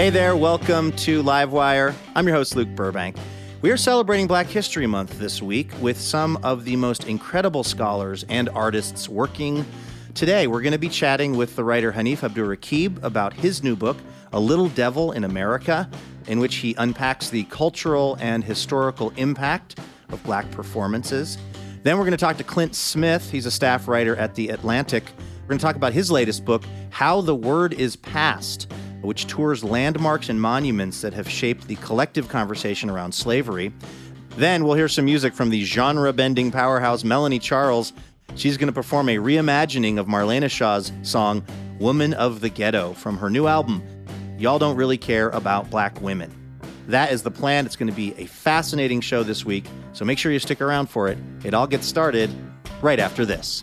Hey there, welcome to Livewire. I'm your host, Luke Burbank. We are celebrating Black History Month this week with some of the most incredible scholars and artists working. Today, we're going to be chatting with the writer Hanif Abdurraqib about his new book, A Little Devil in America, in which he unpacks the cultural and historical impact of black performances. Then we're going to talk to Clint Smith. He's a staff writer at The Atlantic. We're going to talk about his latest book, How the Word is Passed which tours landmarks and monuments that have shaped the collective conversation around slavery. Then we'll hear some music from the genre bending powerhouse Melanie Charles. She's going to perform a reimagining of Marlena Shaw's song Woman of the Ghetto from her new album, Y'all Don't Really Care About Black Women. That is the plan. It's going to be a fascinating show this week, so make sure you stick around for it. It all gets started right after this.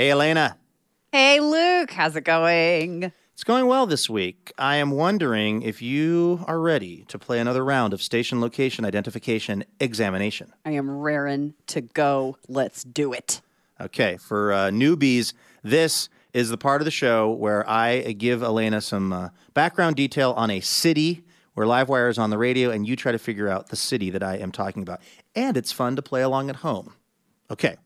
Hey, Elena. Hey, Luke. How's it going? It's going well this week. I am wondering if you are ready to play another round of station location identification examination. I am raring to go. Let's do it. Okay, for uh, newbies, this is the part of the show where I give Elena some uh, background detail on a city where Livewire is on the radio, and you try to figure out the city that I am talking about. And it's fun to play along at home. Okay,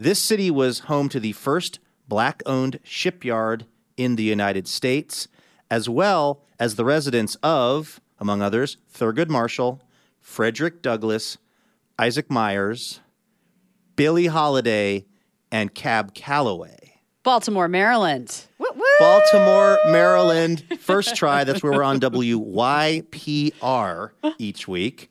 this city was home to the first black owned shipyard in the United States, as well as the residence of, among others, Thurgood Marshall, Frederick Douglass, Isaac Myers, Billie Holiday, and Cab Calloway. Baltimore, Maryland. Woo-woo! Baltimore, Maryland. First try. That's where we're on WYPR each week.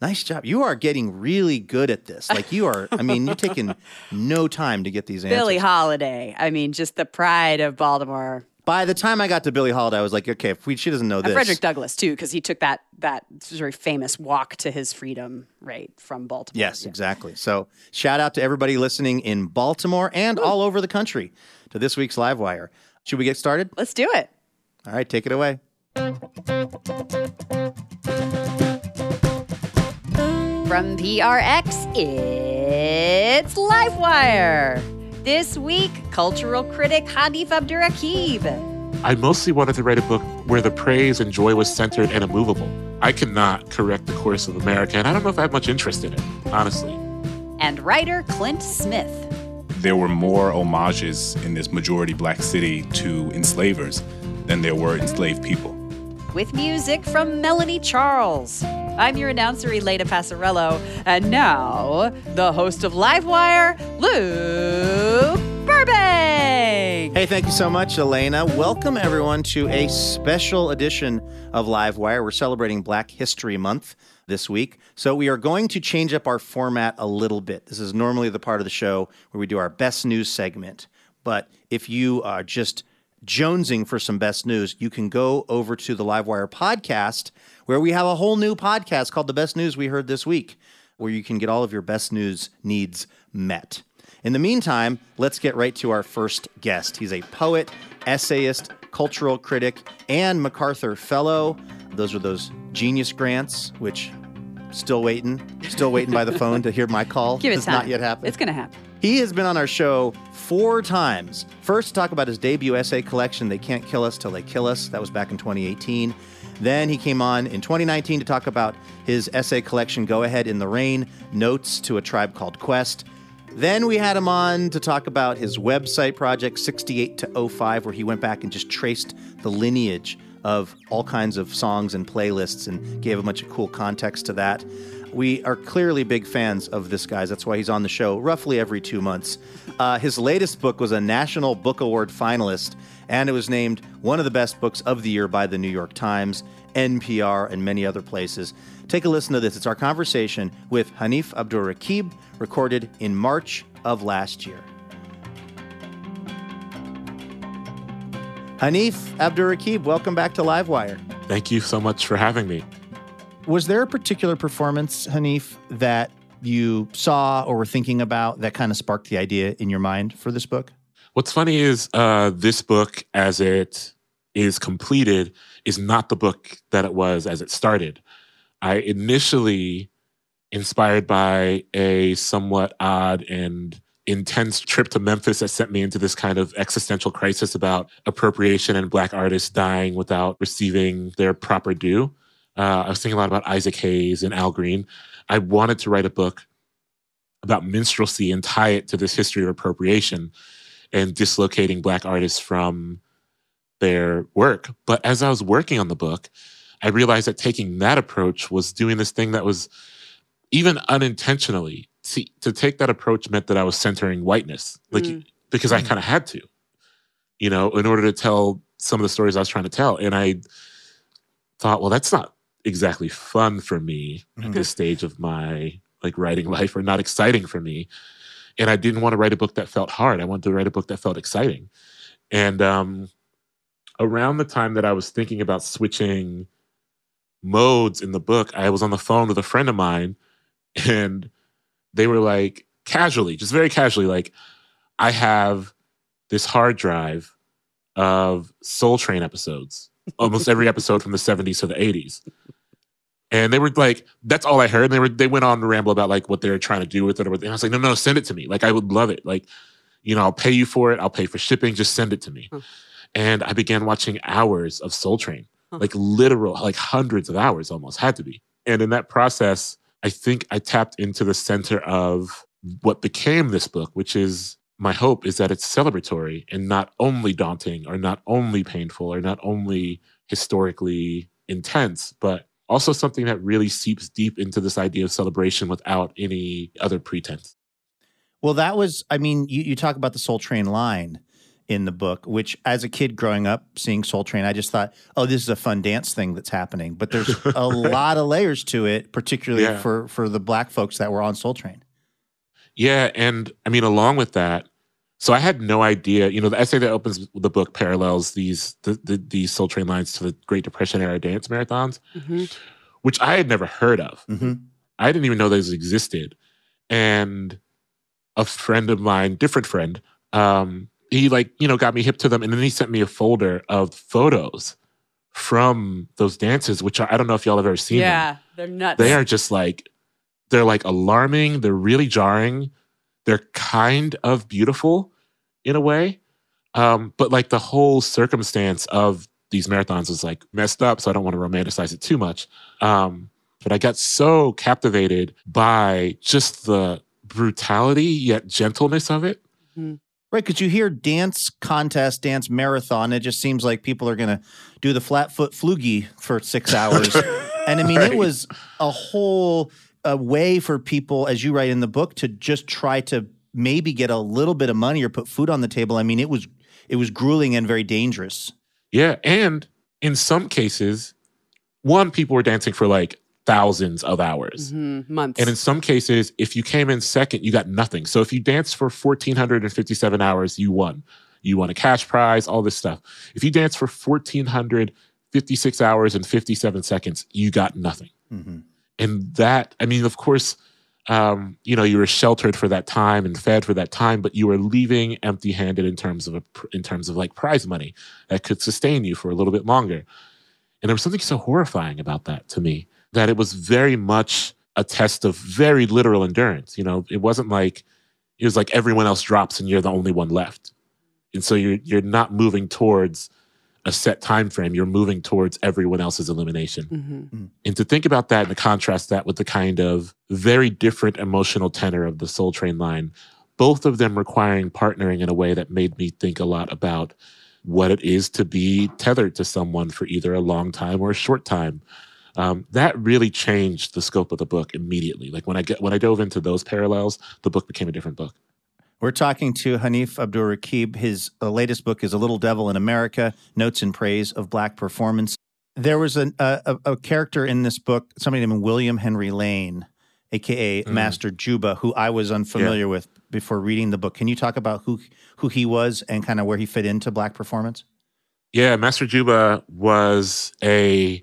Nice job. You are getting really good at this. Like you are, I mean, you're taking no time to get these answers. Billie Holiday. I mean, just the pride of Baltimore. By the time I got to Billie Holiday, I was like, okay, if we, she doesn't know this. Frederick Douglass too, because he took that that very famous walk to his freedom, right, from Baltimore. Yes, yeah. exactly. So shout out to everybody listening in Baltimore and Ooh. all over the country to this week's Livewire. Should we get started? Let's do it. All right, take it away. From PRX, it's Livewire. This week, cultural critic Hanif Abdurraqib. I mostly wanted to write a book where the praise and joy was centered and immovable. I cannot correct the course of America, and I don't know if I have much interest in it, honestly. And writer Clint Smith. There were more homages in this majority black city to enslavers than there were enslaved people. With music from Melanie Charles. I'm your announcer, Elena Passarello. And now, the host of Livewire, Luke Burbank. Hey, thank you so much, Elena. Welcome, everyone, to a special edition of Livewire. We're celebrating Black History Month this week. So we are going to change up our format a little bit. This is normally the part of the show where we do our best news segment. But if you are just jonesing for some best news, you can go over to the Livewire podcast where we have a whole new podcast called The Best News We Heard This Week, where you can get all of your best news needs met. In the meantime, let's get right to our first guest. He's a poet, essayist, cultural critic, and MacArthur Fellow. Those are those genius grants, which Still waiting. Still waiting by the phone to hear my call. Give it Has time. not yet happened. It's going to happen. He has been on our show four times. First, to talk about his debut essay collection, They Can't Kill Us Till They Kill Us. That was back in 2018. Then he came on in 2019 to talk about his essay collection, Go Ahead in the Rain Notes to a Tribe Called Quest. Then we had him on to talk about his website project, 68 to 05, where he went back and just traced the lineage of all kinds of songs and playlists and gave a bunch of cool context to that. We are clearly big fans of this guy's. That's why he's on the show roughly every two months. Uh, his latest book was a National Book Award finalist, and it was named one of the best books of the year by the New York Times, NPR, and many other places. Take a listen to this. It's our conversation with Hanif Abdurraqib, recorded in March of last year. Hanif Abdurraqib, welcome back to Livewire. Thank you so much for having me. Was there a particular performance, Hanif, that you saw or were thinking about that kind of sparked the idea in your mind for this book? What's funny is uh, this book, as it is completed, is not the book that it was as it started. I initially, inspired by a somewhat odd and intense trip to Memphis that sent me into this kind of existential crisis about appropriation and Black artists dying without receiving their proper due. Uh, I was thinking a lot about Isaac Hayes and Al Green. I wanted to write a book about minstrelsy and tie it to this history of appropriation and dislocating Black artists from their work. But as I was working on the book, I realized that taking that approach was doing this thing that was even unintentionally to, to take that approach meant that I was centering whiteness, like because I kind of had to, you know, in order to tell some of the stories I was trying to tell. And I thought, well, that's not exactly fun for me at this stage of my like writing life, or not exciting for me. And I didn't want to write a book that felt hard. I wanted to write a book that felt exciting. And um, around the time that I was thinking about switching modes in the book, I was on the phone with a friend of mine, and they were like, casually, just very casually, like, I have this hard drive of Soul Train episodes, almost every episode from the 70s to the 80s. And they were like, that's all I heard. And they were they went on to ramble about like what they were trying to do with it or what and I was like, no, no, send it to me. Like I would love it. Like, you know, I'll pay you for it. I'll pay for shipping. Just send it to me. And I began watching hours of Soul Train, like literal, like hundreds of hours almost had to be. And in that process, I think I tapped into the center of what became this book, which is my hope is that it's celebratory and not only daunting or not only painful or not only historically intense, but also something that really seeps deep into this idea of celebration without any other pretense. Well, that was, I mean, you, you talk about the Soul Train line in the book, which as a kid growing up seeing Soul Train, I just thought, oh, this is a fun dance thing that's happening. But there's a lot of layers to it, particularly Yeah. for, for the black folks that were on Soul Train. Yeah, and I mean, along with that, so I had no idea. You know, the essay that opens the book parallels these the, the these Soul Train lines to the Great Depression era dance marathons, which I had never heard of. Mm-hmm. I didn't even know those existed. And a friend of mine, different friend, um, he like you know got me hip to them, and then he sent me a folder of photos from those dances, which I, I don't know if y'all have ever seen. them Yeah, they're nuts. they are just like they're like alarming they're really jarring they're kind of beautiful in a way. Um, but like the whole circumstance of these marathons is like messed up so i don't want to romanticize it too much. Um, but i got so captivated by just the brutality yet gentleness of it. Right, because you hear dance contest, dance marathon, it just seems like people are going to do the flat foot flugie for six hours. and I mean, it was a whole uh, way for people, as you write in the book, to just try to maybe get a little bit of money or put food on the table. I mean, it was it was grueling and very dangerous. yeah and in some cases one people were dancing for like thousands of hours Mhm, months. And in some cases, if you came in second, you got nothing. So if you danced for 1,457 hours, you won. You won a cash prize, all this stuff. If you danced for 1,456 hours and 57 seconds, you got nothing. Mhm. And that, I mean, of course, um, you know, you were sheltered for that time and fed for that time, but you were leaving empty-handed in terms of a, in terms of like prize money that could sustain you for a little bit longer. And there was something so horrifying about that to me that it was very much a test of very literal endurance. You know, it wasn't like it was like everyone else drops and you're the only one left. And so you're you're not moving towards a set time frame. You're moving towards everyone else's elimination. Mm-hmm. And to think about that and to contrast that with the kind of very different emotional tenor of the Soul Train line, both of them requiring partnering in a way that made me think a lot about what it is to be tethered to someone for either a long time or a short time. Um, that really changed the scope of the book immediately. Like when I get when I dove into those parallels, the book became a different book. We're talking to Hanif Abdurraqib. His uh, latest book is A Little Devil in America Notes in Praise of Black Performance. There was an, a, a character in this book, somebody named William Henry Lane, aka Mm. Master Juba, who I was unfamiliar with before reading the book. Can you talk about who who he was and kind of where he fit into black performance? Yeah, Master Juba was a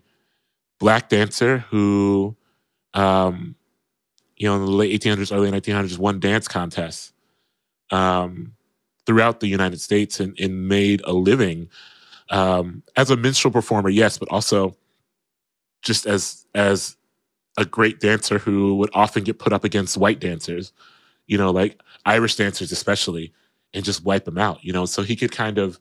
black dancer who, um, you know, in the late 1800s, early 1900s, won dance contests um, throughout the United States and, and made a living um, as a minstrel performer, yes, but also just as as a great dancer who would often get put up against white dancers, you know, like Irish dancers especially, and just wipe them out. You know, so he could kind of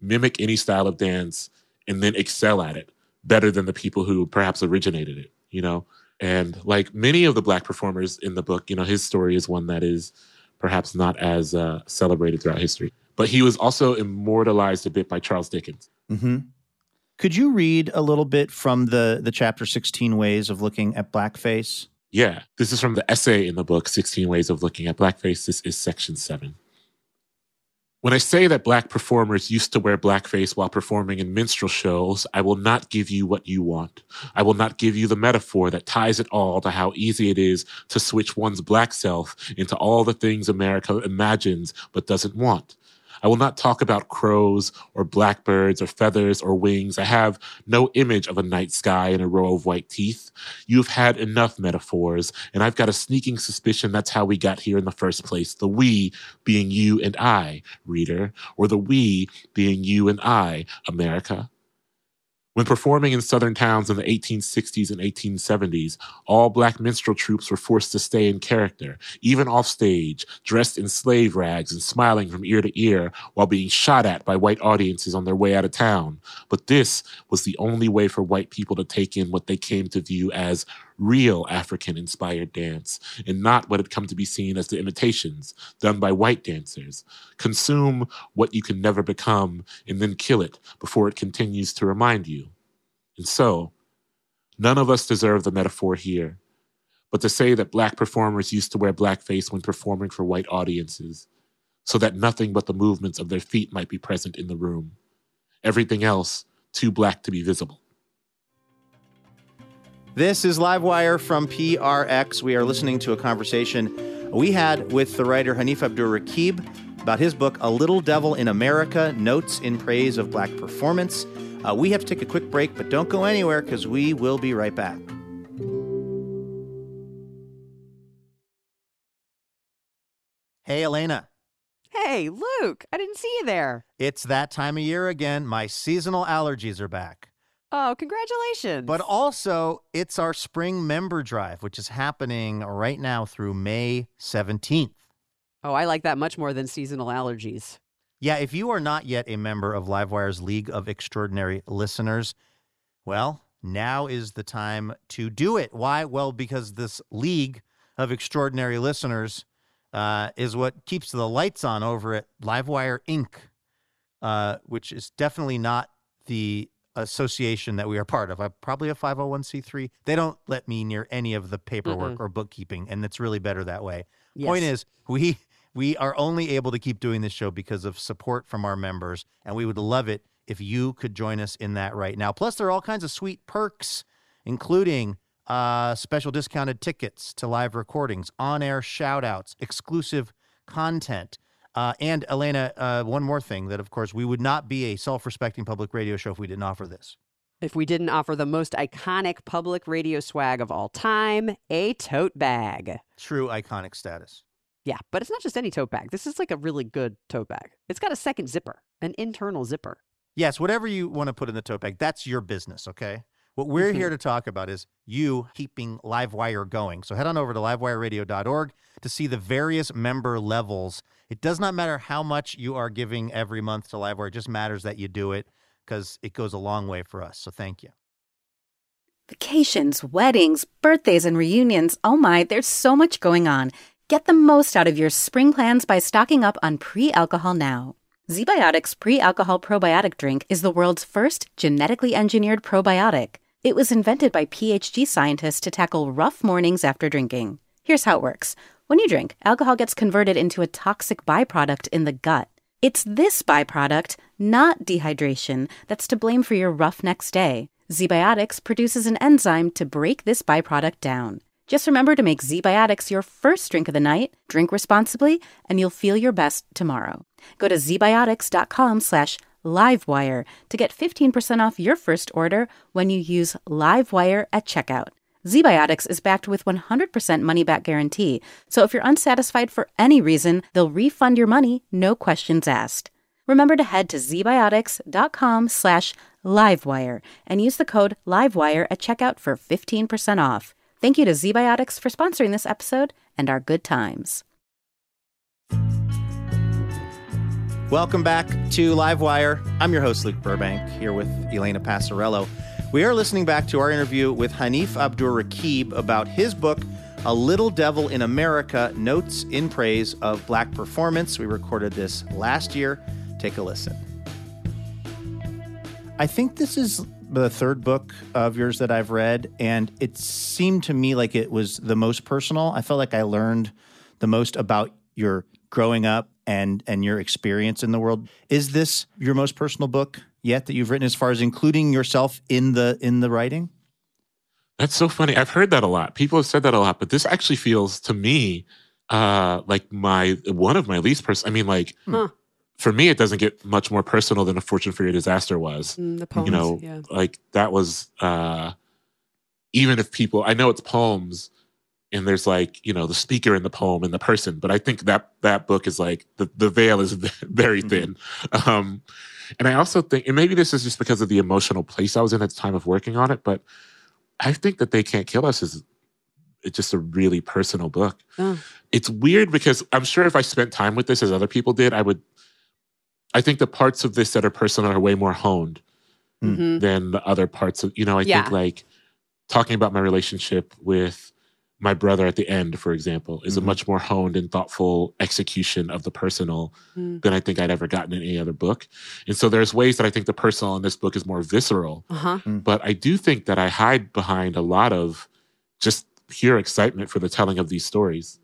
mimic any style of dance and then excel at it better than the people who perhaps originated it, you know? And like many of the black performers in the book, you know, his story is one that is perhaps not as uh, celebrated throughout history. But he was also immortalized a bit by Charles Dickens. Mm-hmm. Could you read a little bit from the the chapter 16 ways of looking at blackface? Yeah, this is from the essay in the book, 16 Ways of Looking at Blackface. This is section seven. When I say that black performers used to wear blackface while performing in minstrel shows, I will not give you what you want. I will not give you the metaphor that ties it all to how easy it is to switch one's black self into all the things America imagines but doesn't want. I will not talk about crows or blackbirds or feathers or wings. I have no image of a night sky and a row of white teeth. You've had enough metaphors, and I've got a sneaking suspicion that's how we got here in the first place. The we being you and I, reader, or the we being you and I, America. When performing in southern towns in the 1860s and 1870s, all black minstrel troupes were forced to stay in character, even off stage, dressed in slave rags and smiling from ear to ear while being shot at by white audiences on their way out of town. But this was the only way for white people to take in what they came to view as real African inspired dance, and not what had come to be seen as the imitations done by white dancers. Consume what you can never become, and then kill it before it continues to remind you. And so, none of us deserve the metaphor here, but to say that black performers used to wear blackface when performing for white audiences, so that nothing but the movements of their feet might be present in the room. Everything else too black to be visible. This is Livewire from PRX. We are listening to a conversation we had with the writer Hanif Abdurraqib about his book, A Little Devil in America Notes in Praise of Black Performance. Uh, we have to take a quick break, but don't go anywhere because we will be right back. Hey, Elena. Hey, Luke, I didn't see you there. It's that time of year again. My seasonal allergies are back. Oh, congratulations. But also, it's our spring member drive, which is happening right now through May 17th. oh, I like that much more than seasonal allergies. Yeah, if you are not yet a member of Livewire's League of Extraordinary Listeners, well, now is the time to do it. Why? Well, because this League of Extraordinary Listeners uh, is what keeps the lights on over at Livewire Inc., uh, which is definitely not the association that we are part of. I'm probably a 501c3. They don't let me near any of the paperwork or bookkeeping, and it's really better that way. Point is, we we are only able to keep doing this show because of support from our members, and we would love it if you could join us in that right now. Plus, there are all kinds of sweet perks, including uh, special discounted tickets to live recordings, on-air shout-outs, exclusive content. Uh, and Elena, uh, one more thing that, of course, we would not be a self-respecting public radio show if we didn't offer this. If we didn't offer the most iconic public radio swag of all time, a tote bag. True iconic status. Yeah, but it's not just any tote bag. This is like a really good tote bag. It's got a second zipper, an internal zipper. Yes, whatever you want to put in the tote bag, that's your business, okay? What we're here to talk about is you keeping Livewire going. So head on over to livewireradio.org to see the various member levels. It does not matter how much you are giving every month to Livewire, it just matters that you do it because it goes a long way for us. So thank you. Vacations, weddings, birthdays, and reunions. Oh my, there's so much going on. Get the most out of your spring plans by stocking up on pre alcohol now. ZBiotics pre alcohol probiotic drink is the world's first genetically engineered probiotic. It was invented by PhD scientists to tackle rough mornings after drinking. Here's how it works when you drink, alcohol gets converted into a toxic byproduct in the gut. It's this byproduct, not dehydration, that's to blame for your rough next day. ZBiotics produces an enzyme to break this byproduct down. Just remember to make ZBiotics your first drink of the night, drink responsibly, and you'll feel your best tomorrow. Go to zbiotics.com slash livewire to get 15% off your first order when you use livewire at checkout. ZBiotics is backed with 100% money back guarantee, so if you're unsatisfied for any reason, they'll refund your money, no questions asked. Remember to head to zbiotics.com slash livewire and use the code livewire at checkout for 15% off. Thank you to ZBiotics for sponsoring this episode and our good times. Welcome back to Livewire. I'm your host, Luke Burbank, here with Elena Passarello. We are listening back to our interview with Hanif Abdurraqib about his book, A Little Devil in America Notes in Praise of Black Performance. We recorded this last year. Take a listen. I think this is the third book of yours that I've read, and it seemed to me like it was the most personal. I felt like I learned the most about your growing up and and your experience in the world. Is this your most personal book yet that you've written, as far as including yourself in the in the writing? That's so funny. I've heard that a lot. People have said that a lot, but this actually feels to me uh, like my one of my least personal. I mean, like Huh. for me, it doesn't get much more personal than a Fortune for Your Disaster was. Mm, the poems, you know, yeah. like that was uh, even if people. I know it's poems, and there's like you know the speaker in the poem and the person, but I think that that book is like the the veil is very thin. Um, and I also think, and maybe this is just because of the emotional place I was in at the time of working on it, but I think that they can't kill us is it's just a really personal book. Oh. It's weird because I'm sure if I spent time with this as other people did, I would. I think the parts of this that are personal are way more honed Mhm. than the other parts of you know. I Yeah. think like talking about my relationship with my brother at the end, for example, is Mhm. a much more honed and thoughtful execution of the personal Mm. than I think I'd ever gotten in any other book. And so there's ways that I think the personal in this book is more visceral, Uh-huh. but I do think that I hide behind a lot of just pure excitement for the telling of these stories.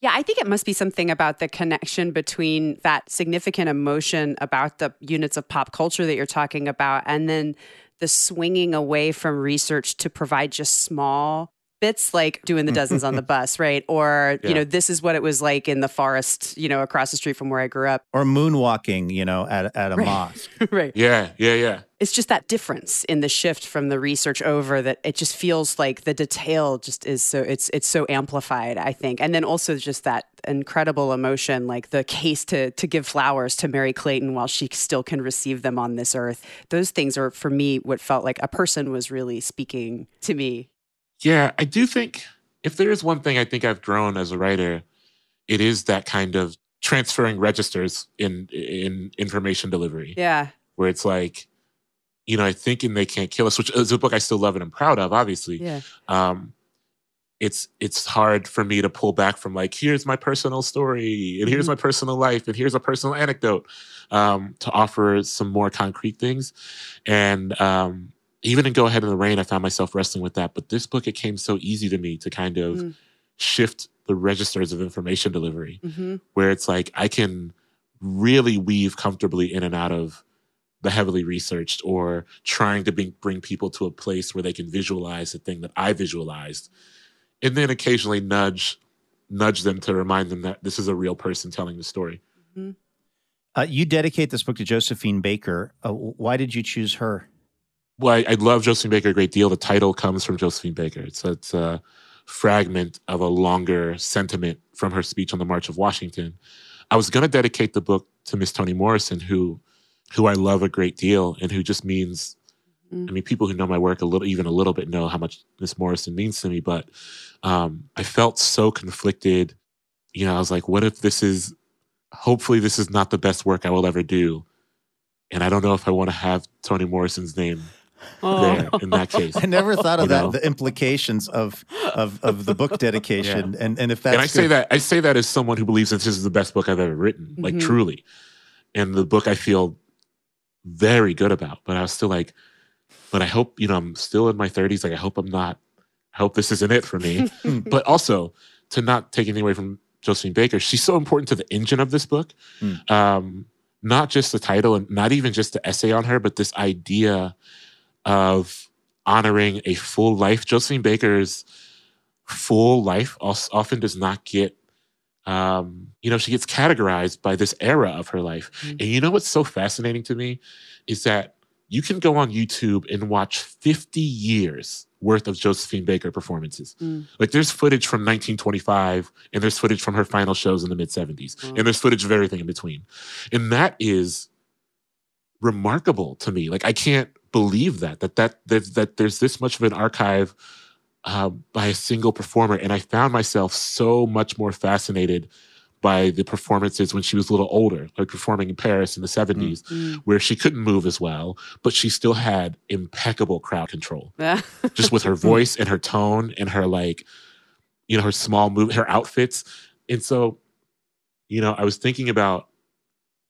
Yeah, I think it must be something about the connection between that significant emotion about the units of pop culture that you're talking about and then the swinging away from research to provide just small bits like doing the dozens on the bus, right? Or, Yeah. you know, this is what it was like in the forest, you know, across the street from where I grew up. Or moonwalking, you know, at at a Right. mosque. right. Yeah, yeah, yeah. It's just that difference in the shift from the research over that it just feels like the detail just is so it's it's so amplified, I think. And then also just that incredible emotion, like the case to to give flowers to Merry Clayton while she still can receive them on this earth. Those things are for me what felt like a person was really speaking to me. Yeah, I do think if there is one thing I think I've grown as a writer, it is that kind of transferring registers in in information delivery. Yeah. Where it's like, you know, I think in They Can't Kill Us, which is a book I still love and I'm proud of, obviously. Yeah. Um it's it's hard for me to pull back from like, here's my personal story and here's my personal life and here's a personal anecdote. Um, to offer some more concrete things. And um even in Go Ahead in the Rain, I found myself wrestling with that. But this book, it came so easy to me to kind of Mm. shift the registers of information delivery, hmm where it's like I can really weave comfortably in and out of the heavily researched or trying to bring, bring people to a place where they can visualize the thing that I visualized. And then occasionally nudge nudge them to remind them that this is a real person telling the story. Uh, you dedicate this book to Josephine Baker. Uh, why did you choose her? Well, I, I love Josephine Baker a great deal. The title comes from Josephine Baker. It's a, it's a fragment of a longer sentiment from her speech on the March of Washington. I was going to dedicate the book to Miss Toni Morrison, who who I love a great deal and who just means I mean, people who know my work a little, even a little bit, know how much Miss Morrison means to me. But um, I felt so conflicted. You know, I was like, what if this is? Hopefully, this is not the best work I will ever do, and I don't know if I want to have Toni Morrison's name there in that case. I never thought of You that, know? the implications of of, of the book dedication, and and if that's and I say good- that I say that as someone who believes that this is the best book I've ever written, like Mhm. truly, and the book I feel very good about. But I was still like, but I hope you know I'm still in my 30s. Like I hope I'm not. I hope this isn't it for me. but also to not take anything away from Josephine Baker, she's so important to the engine of this book. Mm. Um, not just the title and not even just the essay on her, but this idea of honoring a full life. Josephine Baker's full life often does not get um, you know, she gets categorized by this era of her life. Mm-hmm. And you know what's so fascinating to me is that you can go on YouTube and watch 50 years worth of Josephine Baker performances. Mm. Like there's footage from 1925 and there's footage from her final shows in the mid 70s mm. and there's footage of everything in between. And that is remarkable to me. Like I can't believe that that that that, that there's this much of an archive uh, by a single performer, and I found myself so much more fascinated by the performances when she was a little older, like performing in Paris in the 70s, where she couldn't move as well, but she still had impeccable crowd control. Just with her voice and her tone and her like you know her small move her outfits. And so you know i was thinking about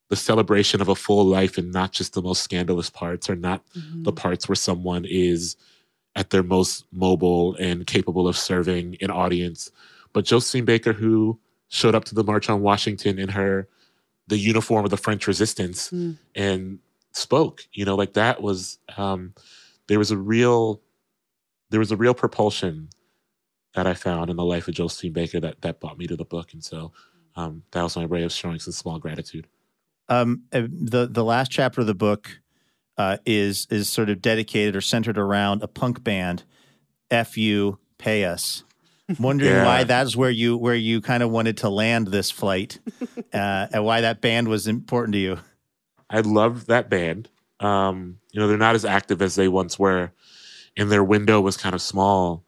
the celebration of a full life and not just the most scandalous parts or not the parts where someone is at their most mobile and capable of serving an audience but josephine baker who showed up to the march on washington in her the uniform of the french resistance and spoke you know like that was um there was a real there was a real propulsion that I found in the life of Josephine Baker that that brought me to the book, and so um, that was my way of showing some small gratitude. Um, uh, the the last chapter of the book uh, is is sort of dedicated or centered around a punk band. F you, pay us. I'm wondering Yeah. why that's where you where you kind of wanted to land this flight, uh, and why that band was important to you. I love that band. Um, you know, they're not as active as they once were, and their window was kind of small.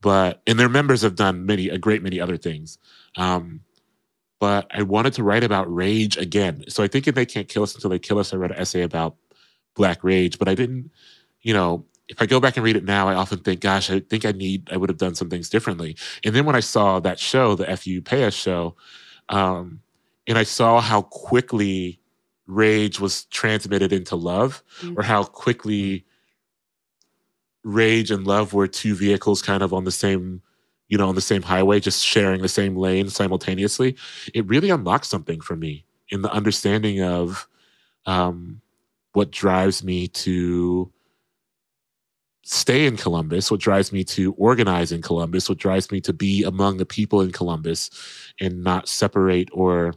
But and their members have done many a great many other things. Um, but I wanted to write about rage again. So I think if they can't kill us until they kill us, I wrote an essay about black rage. But I didn't, you know, if I go back and read it now, I often think, gosh, I think I need I would have done some things differently. And then when I saw that show, the FU Pay Us show, um, and I saw how quickly rage was transmitted into love, or how quickly rage and love were two vehicles kind of on the same you know on the same highway just sharing the same lane simultaneously it really unlocked something for me in the understanding of um, what drives me to stay in Columbus, what drives me to organize in Columbus, what drives me to be among the people in Columbus and not separate or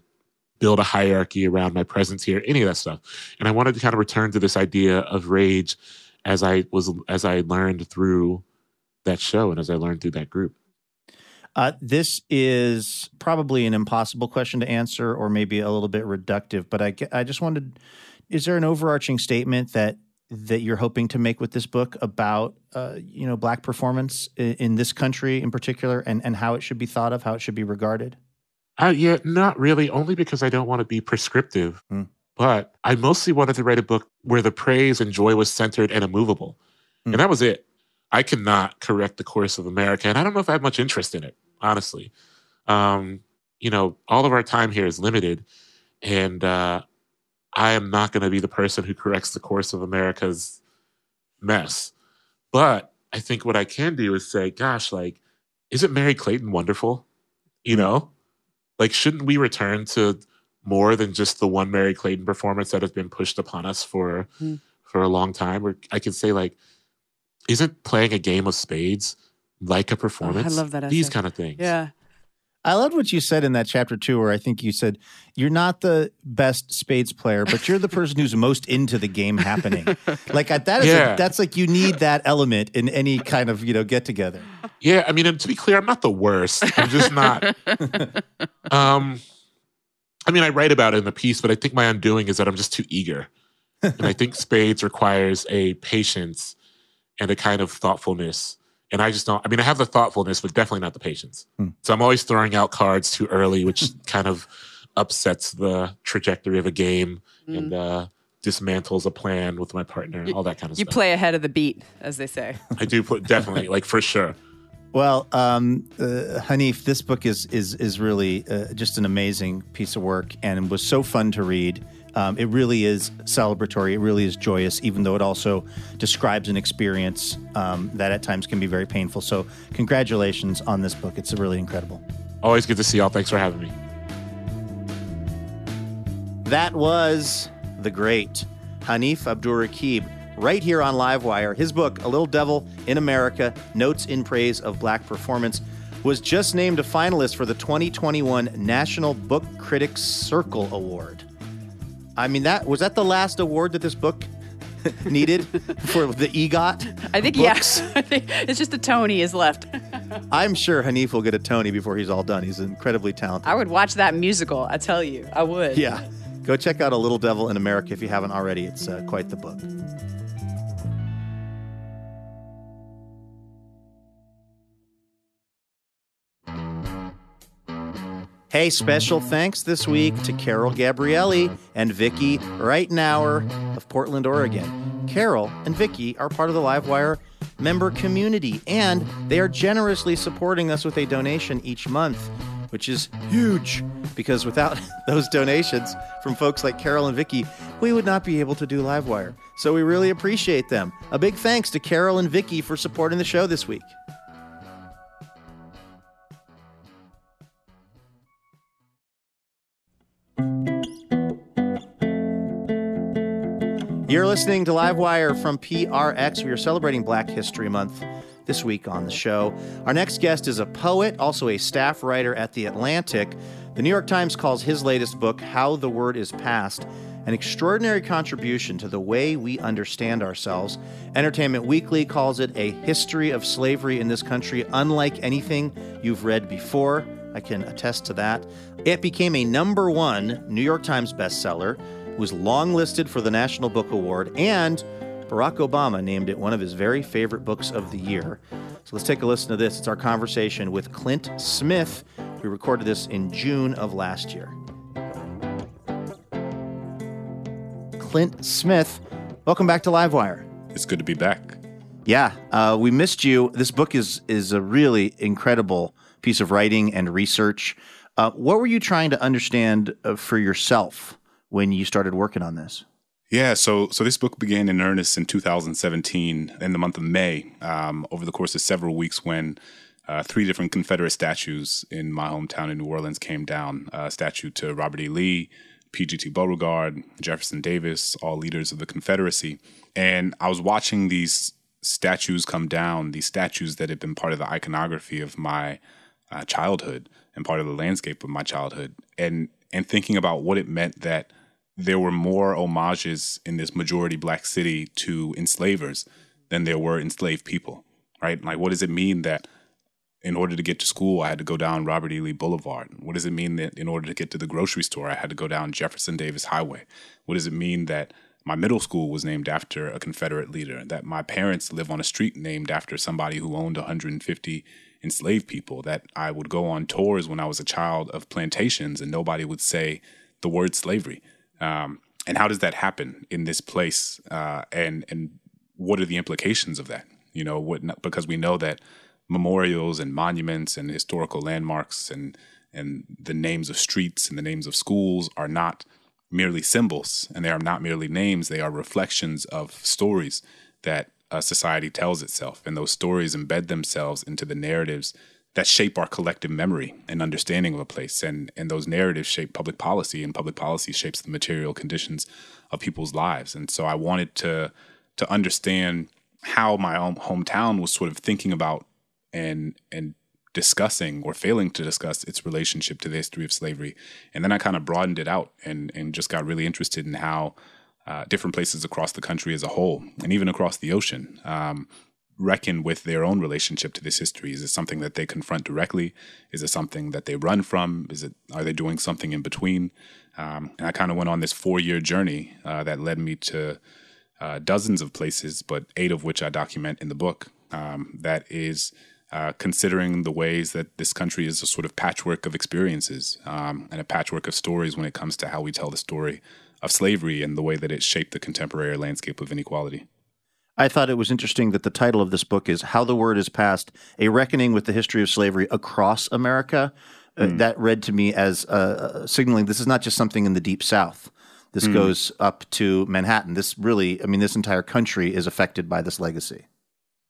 build a hierarchy around my presence here, any of that stuff. And I wanted to kind of return to this idea of rage as I was as I learned through that show and as I learned through that group. Uh, this is probably an impossible question to answer, or maybe a little bit reductive. But I, I just wanted: is there an overarching statement that that you're hoping to make with this book about uh, you know black performance in, in this country in particular, and and how it should be thought of, how it should be regarded? Uh, yeah, not really, only because I don't want to be prescriptive. Hmm. But I mostly wanted to write a book where the praise and joy was centered and immovable. Hmm. And that was it. I cannot correct the course of America. And I don't know if I have much interest in it, honestly. Um, you know, all of our time here is limited. And uh, I am not going to be the person who corrects the course of America's mess. But I think what I can do is say, gosh, like, isn't Merry Clayton wonderful? You know? Like, shouldn't we return to more than just the one Merry Clayton performance that has been pushed upon us for Hmm. for a long time? Or I can say, like, isn't playing a game of spades like a performance? I love that These kind of things. Yeah. I loved what you said in that chapter too, where I think you said you're not the best spades player, but you're the person who's most into the game happening. like I- that is a- that's like you need that element in any kind of you know get together. Yeah, I mean, and to be clear, I'm not the worst. I'm just not. um, I mean, I write about it in the piece, but I think my undoing is that I'm just too eager. and I think spades requires a patience and a kind of thoughtfulness. And I just don't, I mean, I have the thoughtfulness, but definitely not the patience. Hmm. So I'm always throwing out cards too early, which kind of upsets the trajectory of a game and uh, dismantles a plan with my partner, all that kind of You stuff. You play ahead of the beat, as they say. I do put definitely, like for sure. Well, um, uh, Hanif, this book is is is really uh, just an amazing piece of work, and was so fun to read. Um, it really is celebratory. It really is joyous, even though it also describes an experience um, that at times can be very painful. So, congratulations on this book. It's really incredible. Always good to see y'all. Thanks for having me. That was the great Hanif Abdurraqib, right here on Livewire. His book, A Little Devil in America Notes in Praise of Black Performance, was just named a finalist for the 2021 National Book Critics Circle Award. I mean, that was that the last award that this book needed for the EGOT? I think, yes. yeah. I think it's just a Tony is left. I'm sure Hanif will get a Tony before he's all done. He's incredibly talented. I would watch that musical. I tell you, I would. Yeah. Go check out A Little Devil in America if you haven't already. It's uh, quite the book. Hey, special thanks this week to Carol Gabrielli and Vicky Reitenauer of Portland, Oregon. Carol and Vicky are part of the Livewire member community, and they are generously supporting us with a donation each month, which is huge because without those donations from folks like Carol and Vicky, we would not be able to do Livewire. So we really appreciate them. A big thanks to Carol and Vicky for supporting the show this week. You're listening to Livewire from PRX. We are celebrating Black History Month this week on the show. Our next guest is a poet, also a staff writer at The Atlantic. The New York Times calls his latest book, How the Word is Passed, an extraordinary contribution to the way we understand ourselves. Entertainment Weekly calls it a history of slavery in this country unlike anything you've read before. I can attest to that. It became a number one New York Times bestseller, was longlisted for the National Book Award, and Barack Obama named it one of his very favorite books of the year. So let's take a listen to this. It's our conversation with Clint Smith. We recorded this in June of last year. Clint Smith, welcome back to Livewire. It's good to be back. Yeah, uh, we missed you. This book is is a really incredible piece of writing and research. Uh, what were you trying to understand uh, for yourself when you started working on this? Yeah, so so this book began in earnest in 2017 in the month of May. Um, over the course of several weeks, when uh, three different Confederate statues in my hometown in New Orleans came down: a statue to Robert E. Lee, P.G.T. Beauregard, Jefferson Davis, all leaders of the Confederacy. And I was watching these statues come down, these statues that had been part of the iconography of my uh, childhood and part of the landscape of my childhood, and and thinking about what it meant that there were more homages in this majority black city to enslavers than there were enslaved people, right? Like, what does it mean that in order to get to school, I had to go down Robert E. Lee Boulevard? What does it mean that in order to get to the grocery store, I had to go down Jefferson Davis Highway? What does it mean that my middle school was named after a Confederate leader, that my parents live on a street named after somebody who owned 150 enslaved people, that I would go on tours when I was a child of plantations and nobody would say the word slavery? Um, and how does that happen in this place? Uh, and and what are the implications of that? You know, what because we know that memorials and monuments and historical landmarks and and the names of streets and the names of schools are not merely symbols and they are not merely names they are reflections of stories that a society tells itself and those stories embed themselves into the narratives that shape our collective memory and understanding of a place. And and those narratives shape public policy and public policy shapes the material conditions of people's lives. And so i wanted to to understand how my own hometown was sort of thinking about and and discussing or failing to discuss its relationship to the history of slavery. And then i kind of broadened it out and and just got really interested in how uh, different places across the country as a whole and even across the ocean. Um, reckon with their own relationship to this history. Is it something that they confront directly? Is it something that they run from? Is it are they doing something in between? Um, and I kind of went on this four year journey uh, that led me to uh, dozens of places, but eight of which I document in the book. Um, that is uh, considering the ways that this country is a sort of patchwork of experiences um, and a patchwork of stories when it comes to how we tell the story of slavery and the way that it shaped the contemporary landscape of inequality. I thought it was interesting that the title of this book is How the Word is Passed A Reckoning with the History of Slavery Across America. Mm. Uh, hmm. that read to me as uh, signaling this is not just something in the Deep South. This mm. goes up to Manhattan. This really, I mean, this entire country is affected by this legacy.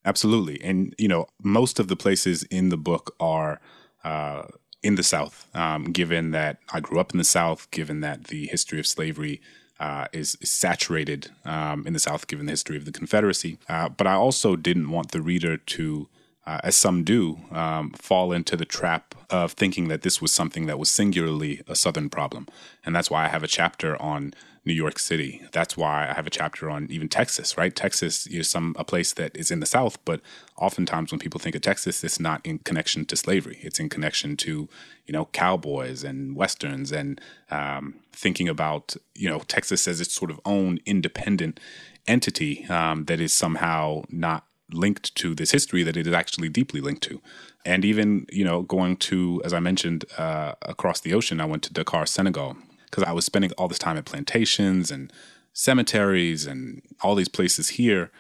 Absolutely. And, you know, most of the places in the book are uh, in the South, um, given that I grew up in the South, given that the history of slavery uh, is, saturated um, in the South, given the history of the Confederacy. Uh, but I also didn't want the reader to, uh, as some do, um, fall into the trap of thinking that this was something that was singularly a Southern problem. And that's why I have a chapter on New York City. That's why I have a chapter on even Texas, right? Texas is some a place that is in the South, but oftentimes when people think of Texas, it's not in connection to slavery. It's in connection to you know cowboys and westerns and um, thinking about you know Texas as its sort of own independent entity um, that is somehow not linked to this history that it is actually deeply linked to. And even, you know, going to, as I mentioned, uh, across the ocean, I went to Dakar, Senegal, because I was spending all this time at plantations and cemeteries and all these places here.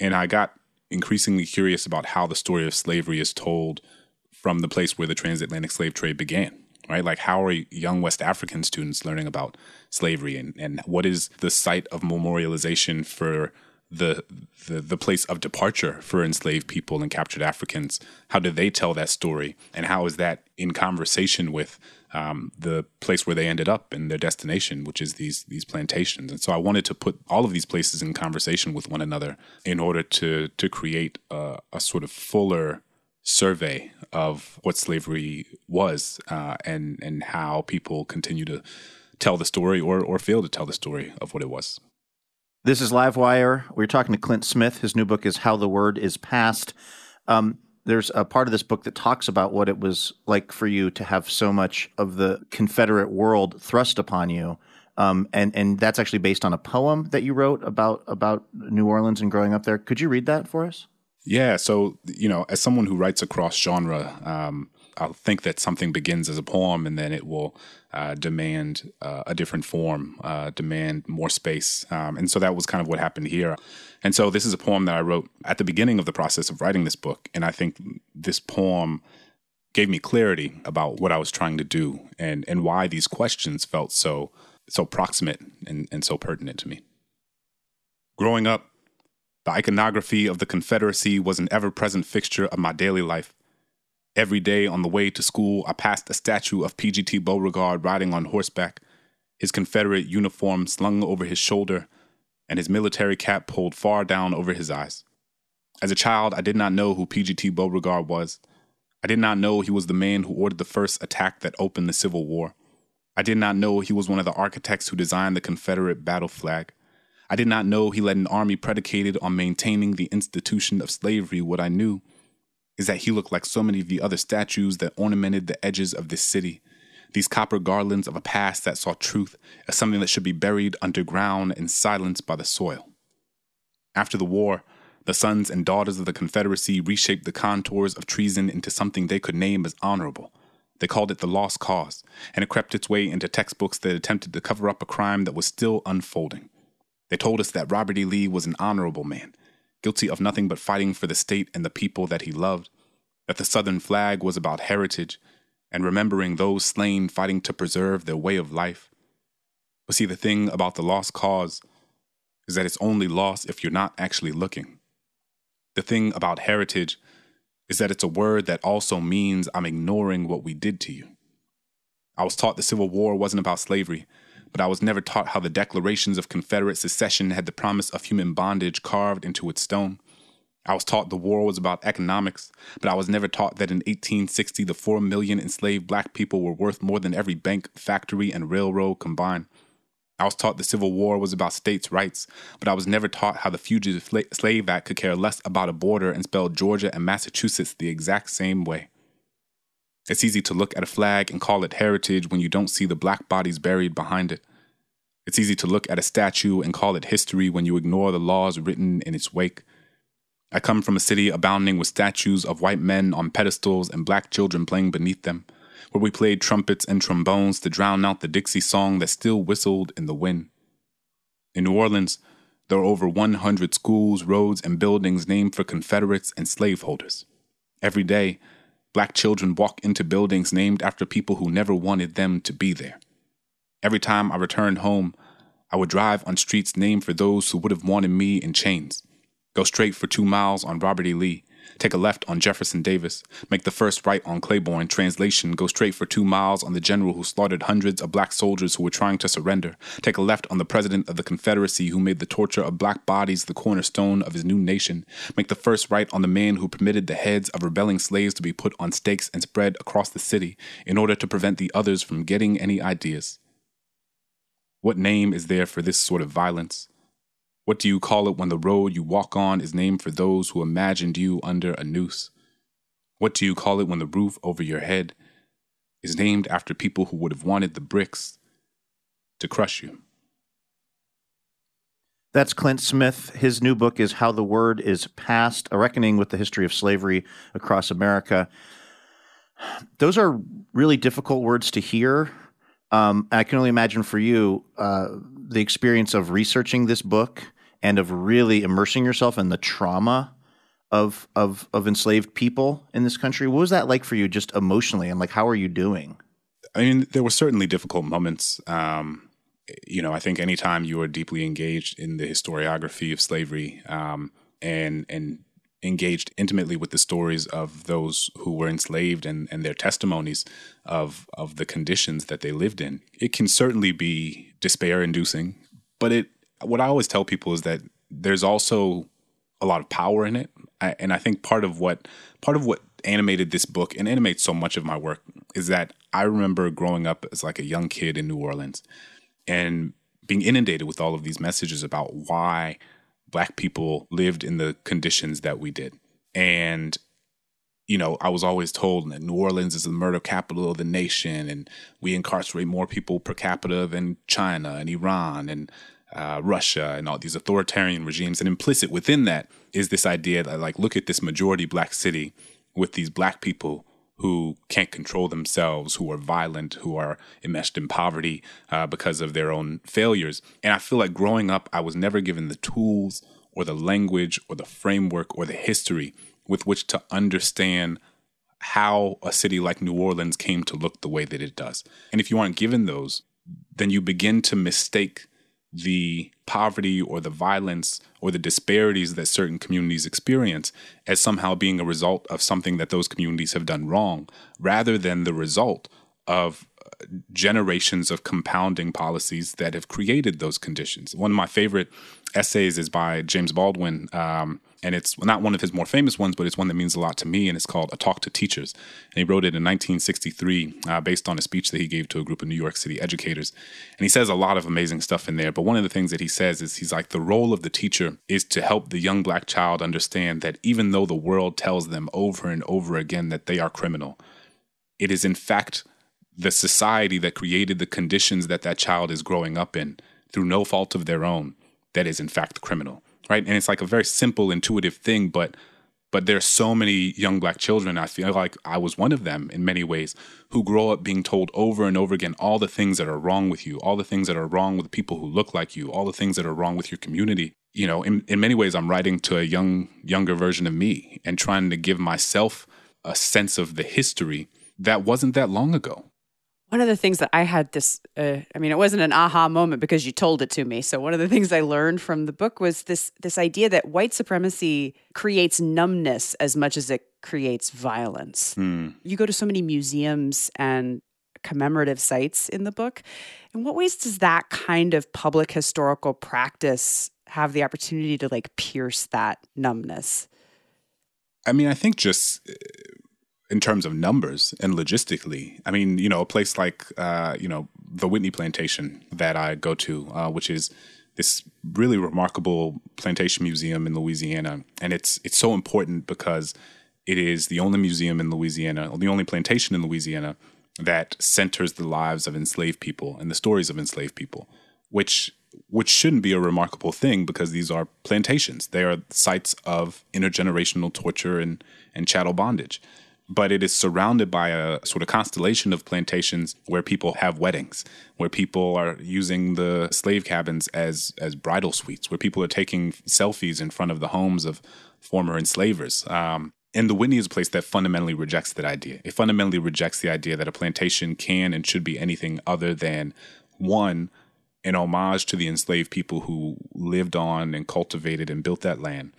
And I got increasingly curious about how the story of slavery is told from the place where the transatlantic slave trade began, right? Like, how are young West African students learning about slavery and, and what is the site of memorialization for the, the the place of departure for enslaved people and captured Africans? How do they tell that story, and how is that in conversation with um, the place where they ended up and their destination, which is these these plantations. And so I wanted to put all of these places in conversation with one another in order to to create a, a sort of fuller survey of what slavery was uh, and and how people continue to tell the story or or fail to tell the story of what it was. This is Livewire. We're talking to Clint Smith. His new book is How the Word is Passed. Um, there's a part of this book that talks about what it was like for you to have so much of the Confederate world thrust upon you. Um, and and that's actually based on a poem that you wrote about about New Orleans and growing up there. Could you read that for us? Yeah. So you know, as someone who writes across genre, um, I'll think that something begins as a poem and then it will uh, demand uh, a different form, uh, demand more space. Um, and so that was kind of what happened here. And so this is a poem that I wrote at the beginning of the process of writing this book. And I think this poem gave me clarity about what I was trying to do and, and why these questions felt so so proximate and, and so pertinent to me. Growing up, the iconography of the Confederacy was an ever present fixture of my daily life. Every day on the way to school, I passed a statue of PGT Beauregard riding on horseback, his Confederate uniform slung over his shoulder, and his military cap pulled far down over his eyes. As a child, I did not know who PGT Beauregard was. I did not know he was the man who ordered the first attack that opened the Civil War. I did not know he was one of the architects who designed the Confederate battle flag. I did not know he led an army predicated on maintaining the institution of slavery. What I knew is that he looked like so many of the other statues that ornamented the edges of this city. These copper garlands of a past that saw truth as something that should be buried underground and silenced by the soil. After the war, the sons and daughters of the Confederacy reshaped the contours of treason into something they could name as honorable. They called it the lost cause, and it crept its way into textbooks that attempted to cover up a crime that was still unfolding. They told us that Robert E. Lee was an honorable man, guilty of nothing but fighting for the state and the people that he loved, that the Southern flag was about heritage and remembering those slain fighting to preserve their way of life. But see, the thing about the lost cause is that it's only lost if you're not actually looking. The thing about heritage is that it's a word that also means I'm ignoring what we did to you. I was taught the Civil War wasn't about slavery, but I was never taught how the declarations of Confederate secession had the promise of human bondage carved into its stone. I was taught the war was about economics, but I was never taught that in 1860 the 4 million enslaved black people were worth more than every bank, factory, and railroad combined. I was taught the Civil War was about states' rights, but I was never taught how the Fugitive Slave Act could care less about a border and spell Georgia and Massachusetts the exact same way. It's easy to look at a flag and call it heritage when you don't see the black bodies buried behind it. It's easy to look at a statue and call it history when you ignore the laws written in its wake. I come from a city abounding with statues of white men on pedestals and black children playing beneath them, where we played trumpets and trombones to drown out the Dixie song that still whistled in the wind. In New Orleans, there are over 100 schools, roads, and buildings named for Confederates and slaveholders. Every day, black children walk into buildings named after people who never wanted them to be there. Every time I returned home, I would drive on streets named for those who would have wanted me in chains. Go straight for two miles on Robert E. Lee. Take a left on Jefferson Davis. Make the first right on Claiborne. Translation Go straight for two miles on the general who slaughtered hundreds of black soldiers who were trying to surrender. Take a left on the president of the Confederacy who made the torture of black bodies the cornerstone of his new nation. Make the first right on the man who permitted the heads of rebelling slaves to be put on stakes and spread across the city in order to prevent the others from getting any ideas. What name is there for this sort of violence? What do you call it when the road you walk on is named for those who imagined you under a noose? What do you call it when the roof over your head is named after people who would have wanted the bricks to crush you? That's Clint Smith. His new book is How the Word is Passed A Reckoning with the History of Slavery Across America. Those are really difficult words to hear. Um, I can only imagine for you uh, the experience of researching this book and of really immersing yourself in the trauma of of of enslaved people in this country. What was that like for you, just emotionally, and like how are you doing? I mean, there were certainly difficult moments. Um, you know, I think anytime you are deeply engaged in the historiography of slavery um, and and engaged intimately with the stories of those who were enslaved and, and their testimonies of of the conditions that they lived in, it can certainly be despair inducing. But it what I always tell people is that there's also a lot of power in it, I, and I think part of what part of what animated this book and animates so much of my work is that I remember growing up as like a young kid in New Orleans and being inundated with all of these messages about why black people lived in the conditions that we did. And you know, I was always told that New Orleans is the murder capital of the nation, and we incarcerate more people per capita than China and Iran and uh, Russia and all these authoritarian regimes. And implicit within that is this idea that, like, look at this majority black city with these black people who can't control themselves, who are violent, who are enmeshed in poverty uh, because of their own failures. And I feel like growing up, I was never given the tools or the language or the framework or the history with which to understand how a city like New Orleans came to look the way that it does. And if you aren't given those, then you begin to mistake the poverty or the violence or the disparities that certain communities experience as somehow being a result of something that those communities have done wrong, rather than the result of generations of compounding policies that have created those conditions. One of my favorite essays is by James Baldwin. Um, and it's not one of his more famous ones, but it's one that means a lot to me, and it's called A Talk to Teachers. And he wrote it in 1963 uh, based on a speech that he gave to a group of New York City educators. And he says a lot of amazing stuff in there, but one of the things that he says is he's like, the role of the teacher is to help the young black child understand that even though the world tells them over and over again that they are criminal, it is in fact the society that created the conditions that that child is growing up in through no fault of their own that is in fact criminal right? And it's like a very simple, intuitive thing, but but there's so many young black children i feel like i was one of them in many ways who grow up being told over and over again all the things that are wrong with you all the things that are wrong with people who look like you all the things that are wrong with your community you know in, in many ways i'm writing to a young younger version of me and trying to give myself a sense of the history that wasn't that long ago one of the things that I had this, uh, I mean, it wasn't an aha moment because you told it to me. So one of the things I learned from the book was this this idea that white supremacy creates numbness as much as it creates violence. Hmm. You go to so many museums and commemorative sites in the book. In what ways does that kind of public historical practice have the opportunity to like pierce that numbness? I mean, I think just in terms of numbers and logistically. I mean, you know, a place like uh, you know the Whitney Plantation that I go to, uh, which is this really remarkable plantation museum in Louisiana, and it's it's so important because it is the only museum in Louisiana, the only plantation in Louisiana that centers the lives of enslaved people and the stories of enslaved people, which which shouldn't be a remarkable thing because these are plantations. They are sites of intergenerational torture and and chattel bondage. But it is surrounded by a sort of constellation of plantations where people have weddings, where people are using the slave cabins as as bridal suites, where people are taking selfies in front of the homes of former enslavers. Um, and the Whitney is a place that fundamentally rejects that idea. It fundamentally rejects the idea that a plantation can and should be anything other than one, an homage to the enslaved people who lived on and cultivated and built that land.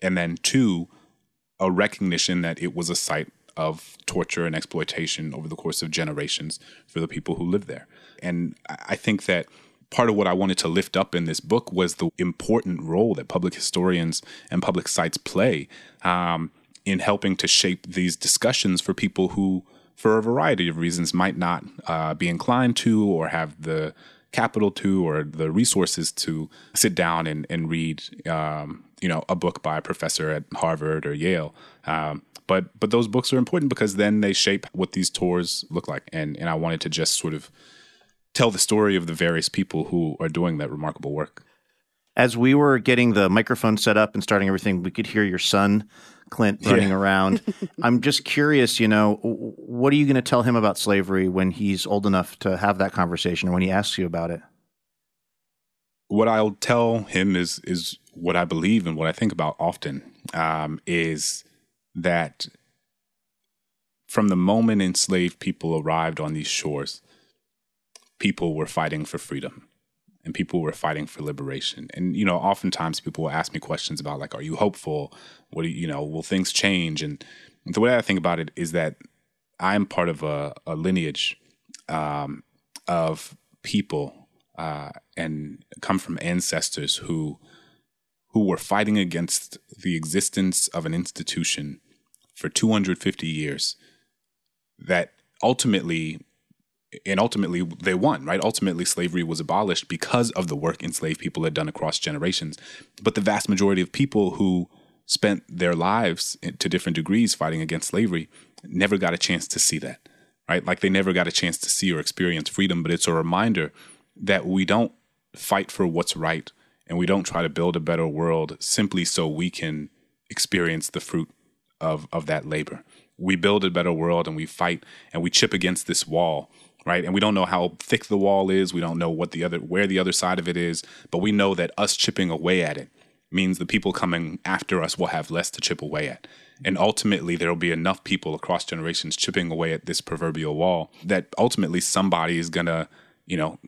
And then two, a recognition that it was a site of torture and exploitation over the course of generations for the people who lived there. And I think that part of what I wanted to lift up in this book was the important role that public historians and public sites play. Um, in helping to shape these discussions for people who, for a variety of reasons, might not uh, be inclined to or have the capital to or the resources to sit down and, and read, um, you know, a book by a professor at Harvard or Yale. Um, but but those books are important because then they shape what these tours look like, and and I wanted to just sort of tell the story of the various people who are doing that remarkable work. As we were getting the microphone set up and starting everything, we could hear your son Clint running yeah. around. I'm just curious, you know, what are you going to tell him about slavery when he's old enough to have that conversation or when he asks you about it? What I'll tell him is is what I believe and what I think about often um, is that from the moment enslaved people arrived on these shores, people were fighting for freedom and people were fighting for liberation. And you know, oftentimes people will ask me questions about like, are you hopeful? What do you, you know, will things change? And the way I think about it is that I'm part of a, a lineage um, of people uh, and come from ancestors who who were fighting against the existence of an institution for 250 years that ultimately and ultimately they won, right? Ultimately, slavery was abolished because of the work enslaved people had done across generations. But the vast majority of people who spent their lives to different degrees fighting against slavery never got a chance to see that, right? Like they never got a chance to see or experience freedom. But it's a reminder that we don't fight for what's right and we don't try to build a better world simply so we can experience the fruit of, of that labor. We build a better world and we fight and we chip against this wall right? And we don't know how thick the wall is. We don't know what the other where the other side of it is, but we know that us chipping away at it means the people coming after us will have less to chip away at. And ultimately, there will be enough people across generations chipping away at this proverbial wall that ultimately somebody is gonna, you know,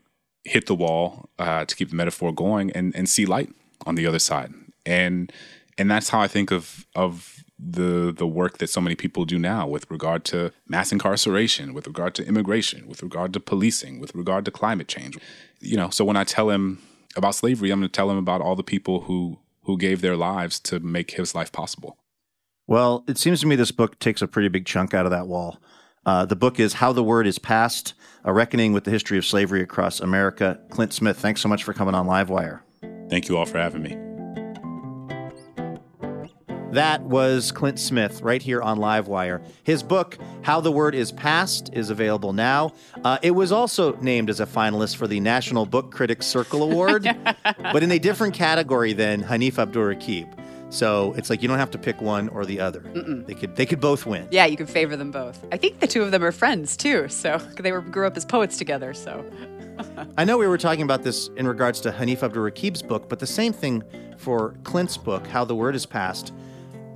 hit the wall uh, to keep the metaphor going and and see light on the other side. And and that's how I think of of the the work that so many people do now with regard to mass incarceration, with regard to immigration, with regard to policing, with regard to climate change. You know, so when I tell him about slavery, I'm going to tell him about all the people who who gave their lives to make his life possible. Well, it seems to me this book takes a pretty big chunk out of that wall. Uh, the book is How the Word is Passed A Reckoning with the History of Slavery Across America. Clint Smith, thanks so much for coming on Livewire. Thank you all for having me. That was Clint Smith right here on Livewire. His book, How the Word is Passed, is available now. Uh, it was also named as a finalist for the National Book Critics Circle Award, but in a different category than Hanif Abdurraqib. So it's like you don't have to pick one or the other. Mm-mm. They could they could both win. Yeah, you could favor them both. I think the two of them are friends too. So they were grew up as poets together. So I know we were talking about this in regards to Hanif Abdurraqib's book, but the same thing for Clint's book, How the Word is Passed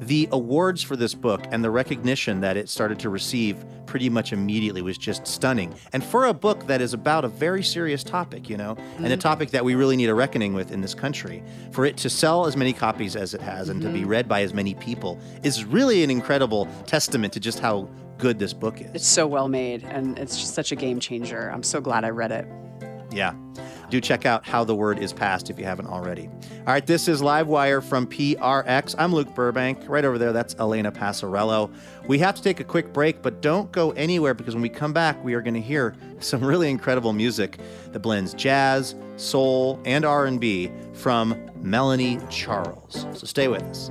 the awards for this book and the recognition that it started to receive pretty much immediately was just stunning. And for a book that is about a very serious topic, you know, mm-hmm. and a mm-hmm. topic that we really need a reckoning with in this country, for it to sell as many copies as it has and mm-hmm. to be mm-hmm. read by as many people is really an incredible testament to just how good this book is. It's so well made and it's just such a game changer. I'm so glad I read it. Yeah. do check out How the Word is Passed if you haven't already. All right, this is Livewire from PRX. I'm Luke Burbank. Right over there, that's Elena Passarello. We have to take a quick break, but don't go anywhere because when we come back, we are going to hear some really incredible music that blends jazz, soul, and R&B from Melanie Charles. So stay with us.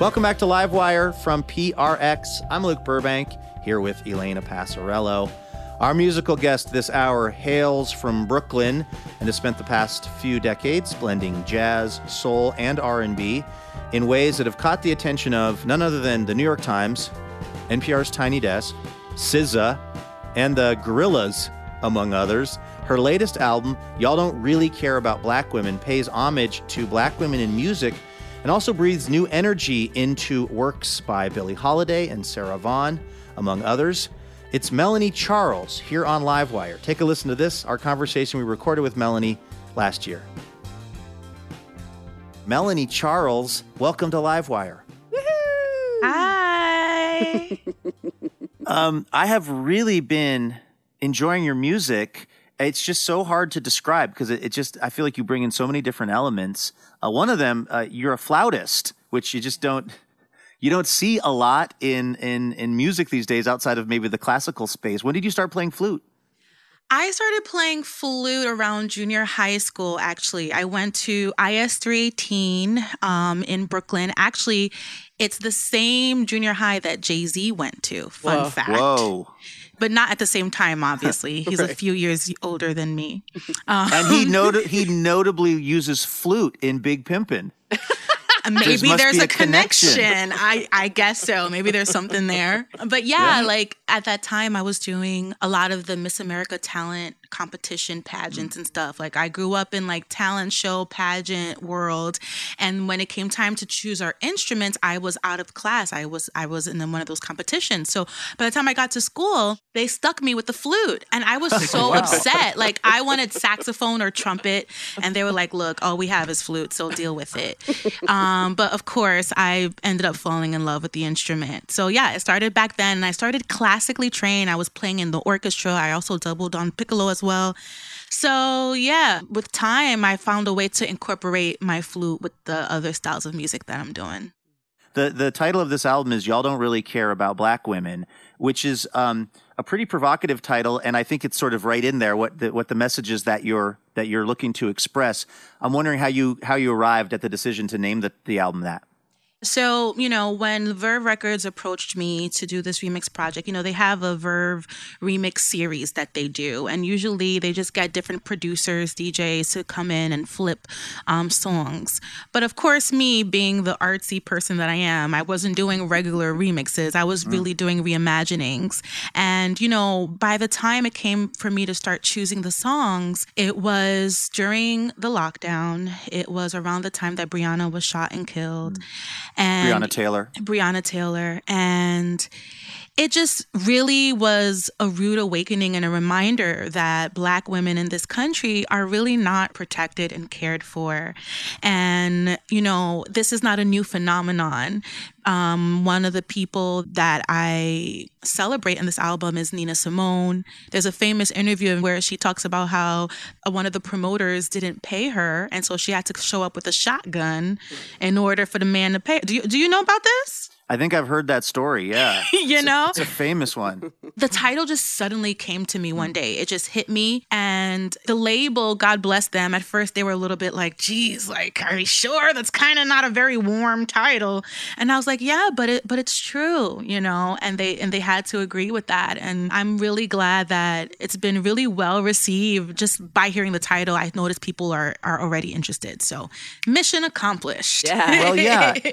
Welcome back to Livewire from PRX. I'm Luke Burbank here with Elena Passarello. Our musical guest this hour hails from Brooklyn and has spent the past few decades blending jazz, soul, and R&B in ways that have caught the attention of none other than the New York Times, NPR's Tiny Desk, SZA, and the Gorillaz, among others. Her latest album, Y'all Don't Really Care About Black Women, pays homage to black women in music and also breathes new energy into works by Billie Holiday and Sarah Vaughan, among others. It's Melanie Charles here on Livewire. Take a listen to this, our conversation we recorded with Melanie last year. Melanie Charles, welcome to Livewire. Woohoo! Hi. Um, I have really been enjoying your music. It's just so hard to describe because it, it just, I feel like you bring in so many different elements. Uh, one of them, uh, you're a flautist, which you just don't, you don't see a lot in, in, in music these days outside of maybe the classical space. When did you start playing flute? I started playing flute around junior high school, actually. I went to IS 318 um, in Brooklyn. Actually, it's the same junior high that Jay Z went to. Fun Whoa. fact. Whoa. But not at the same time, obviously. He's a few years older than me. Um, And he not- he notably uses flute in Big Pimpin'. maybe there's a, a connection. connection. I I guess so. Maybe there's something there. But yeah, like at that time I was doing a lot of the Miss America talent competition pageants and stuff. Like I grew up in like talent show pageant world and when it came time to choose our instruments, I was out of class. I was I was in one of those competitions. So by the time I got to school, they stuck me with the flute and I was so Wow. upset. Like I wanted saxophone or trumpet and they were like, "Look, all we have is flute, so deal with it." Um, but of course, I ended up falling in love with the instrument. So yeah, it started back then, and I started classically trained. I was playing in the orchestra. I also doubled on piccolo as well. So yeah, with time, I found a way to incorporate my flute with the other styles of music that I'm doing. The the title of this album is "Y'all Don't Really Care About Black Women," which is um, a pretty provocative title, and I think it's sort of right in there what the, what the messages that you're that you're looking to express. I'm wondering how you how you arrived at the decision to name the the album that. So, you know, when Verve Records approached me to do this remix project, you know, they have a Verve remix series that they do. And usually they just get different producers, DJs to come in and flip um, songs. But of course, me being the artsy person that I am, I wasn't doing regular remixes. I was really doing reimaginings. And, you know, by the time it came for me to start choosing the songs, it was during the lockdown. It was around the time that Breonna was shot and killed. And Breonna Taylor. Breonna Taylor. And it just really was a rude awakening and a reminder that Black women in this country are really not protected and cared for. And, you know, this is not a new phenomenon. Um, one of the people that I celebrate in this album is Nina Simone. There's a famous interview where she talks about how uh, one of the promoters didn't pay her, and so she had to show up with a shotgun in order for the man to pay. Do you do you know about this? I think I've heard that story. Yeah. you know? It's a famous one. the title just suddenly came to me one day. It just hit me. And the label, God bless them, at first they were a little bit like, geez, like, are you sure? That's kind of not a very warm title. And I was like, yeah, but it but it's true, you know, and they and they had to agree with that. And I'm really glad that it's been really well received. Just by hearing the title, I noticed people are are already interested. So mission accomplished. Yeah. Well, yeah.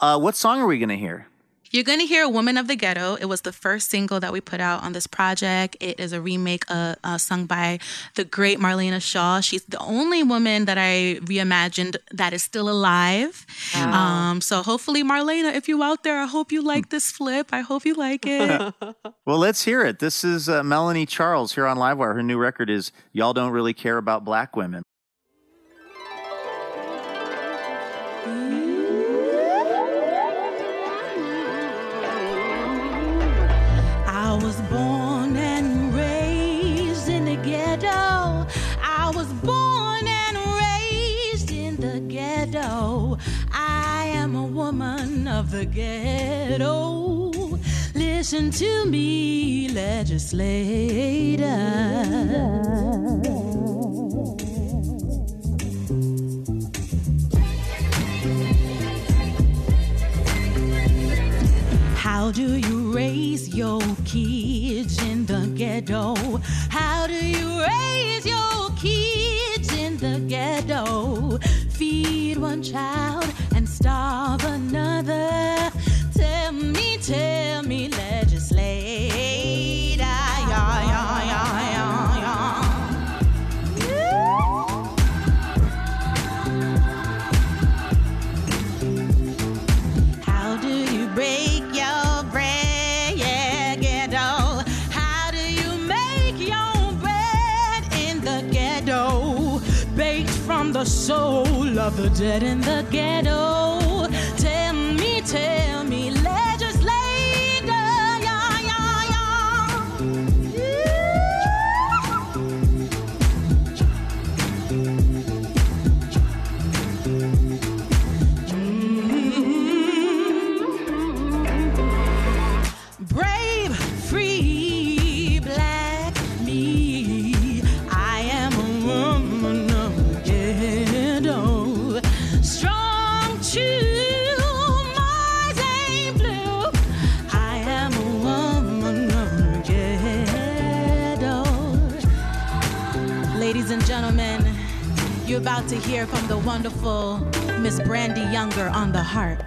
Uh, what song are we going to hear? You're going to hear Woman of the Ghetto. It was the first single that we put out on this project. It is a remake uh, uh, sung by the great Marlena Shaw. She's the only woman that I reimagined that is still alive. Um, so hopefully, Marlena, if you're out there, I hope you like this flip. I hope you like it. Well, let's hear it. This is uh, Melanie Charles here on Livewire. Her new record is Y'all Don't Really Care About Black Women. Was born and raised in the ghetto. I was born and raised in the ghetto. I am a woman of the ghetto. Listen to me, legislator. How do you raise your kids in the ghetto? How do you raise your kids in the ghetto? Feed one child and starve another. Tell me, tell me, legislator. The dead in the ghetto. Gentlemen, you're about to hear from the wonderful Miss Brandee Younger on the harp.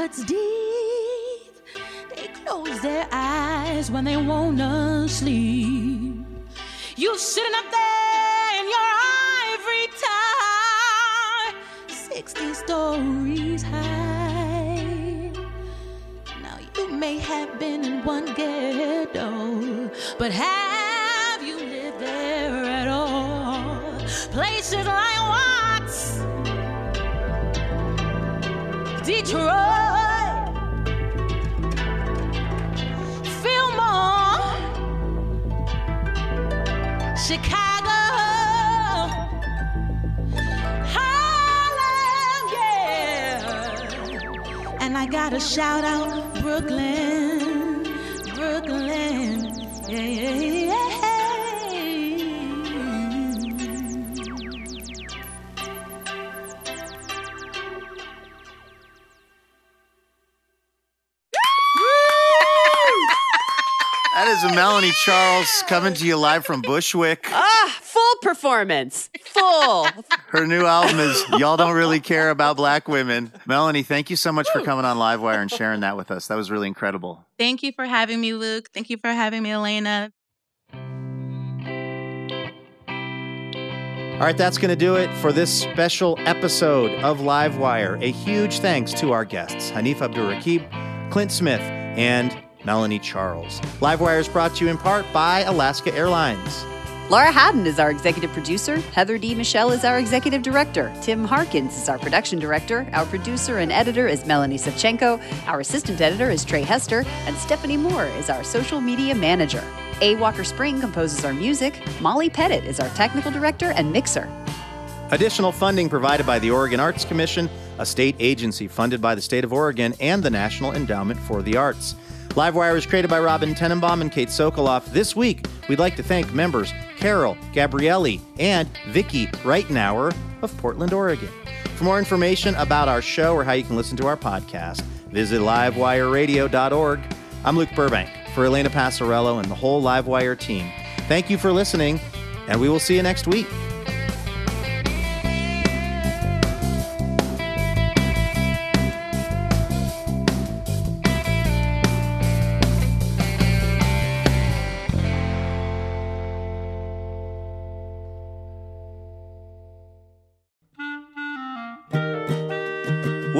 cuts deep. They close their eyes when they wanna sleep. You sitting up there in your ivory tower, 60 stories high. Now you may have been in one ghetto, but have you lived there at all? Places like Watts. Detroit. Chicago. Harlem, yeah. And I gotta shout out Brooklyn, That is a Melanie Charles coming to you live from Bushwick. Ah, full performance. Full. Her new album is Y'all Don't Really Care About Black Women. Melanie, thank you so much for coming on Livewire and sharing that with us. That was really incredible. Thank you for having me, Luke. Thank you for having me, Elena. All right, that's going to do it for this special episode of Livewire. A huge thanks to our guests, Hanif Abdurraqib, Clint Smith, and Melanie Charles. Livewire is brought to you in part by Alaska Airlines. Laura Haddon is our executive producer. Heather D. Michelle is our executive director. Tim Harkins is our production director. Our producer and editor is Melanie Savchenko. Our assistant editor is Trey Hester. And Stephanie Moore is our social media manager. A. Walker Spring composes our music. Molly Pettit is our technical director and mixer. Additional funding provided by the Oregon Arts Commission, a state agency funded by the state of Oregon and the National Endowment for the Arts. Livewire is created by Robin Tenenbaum and Kate Sokoloff. This week, we'd like to thank members Carol, Gabrielli, and Vicky Reitenauer of Portland, Oregon. For more information about our show or how you can listen to our podcast, visit livewireradio.org. I'm Luke Burbank for Elena Passarello and the whole Livewire team. Thank you for listening, and we will see you next week.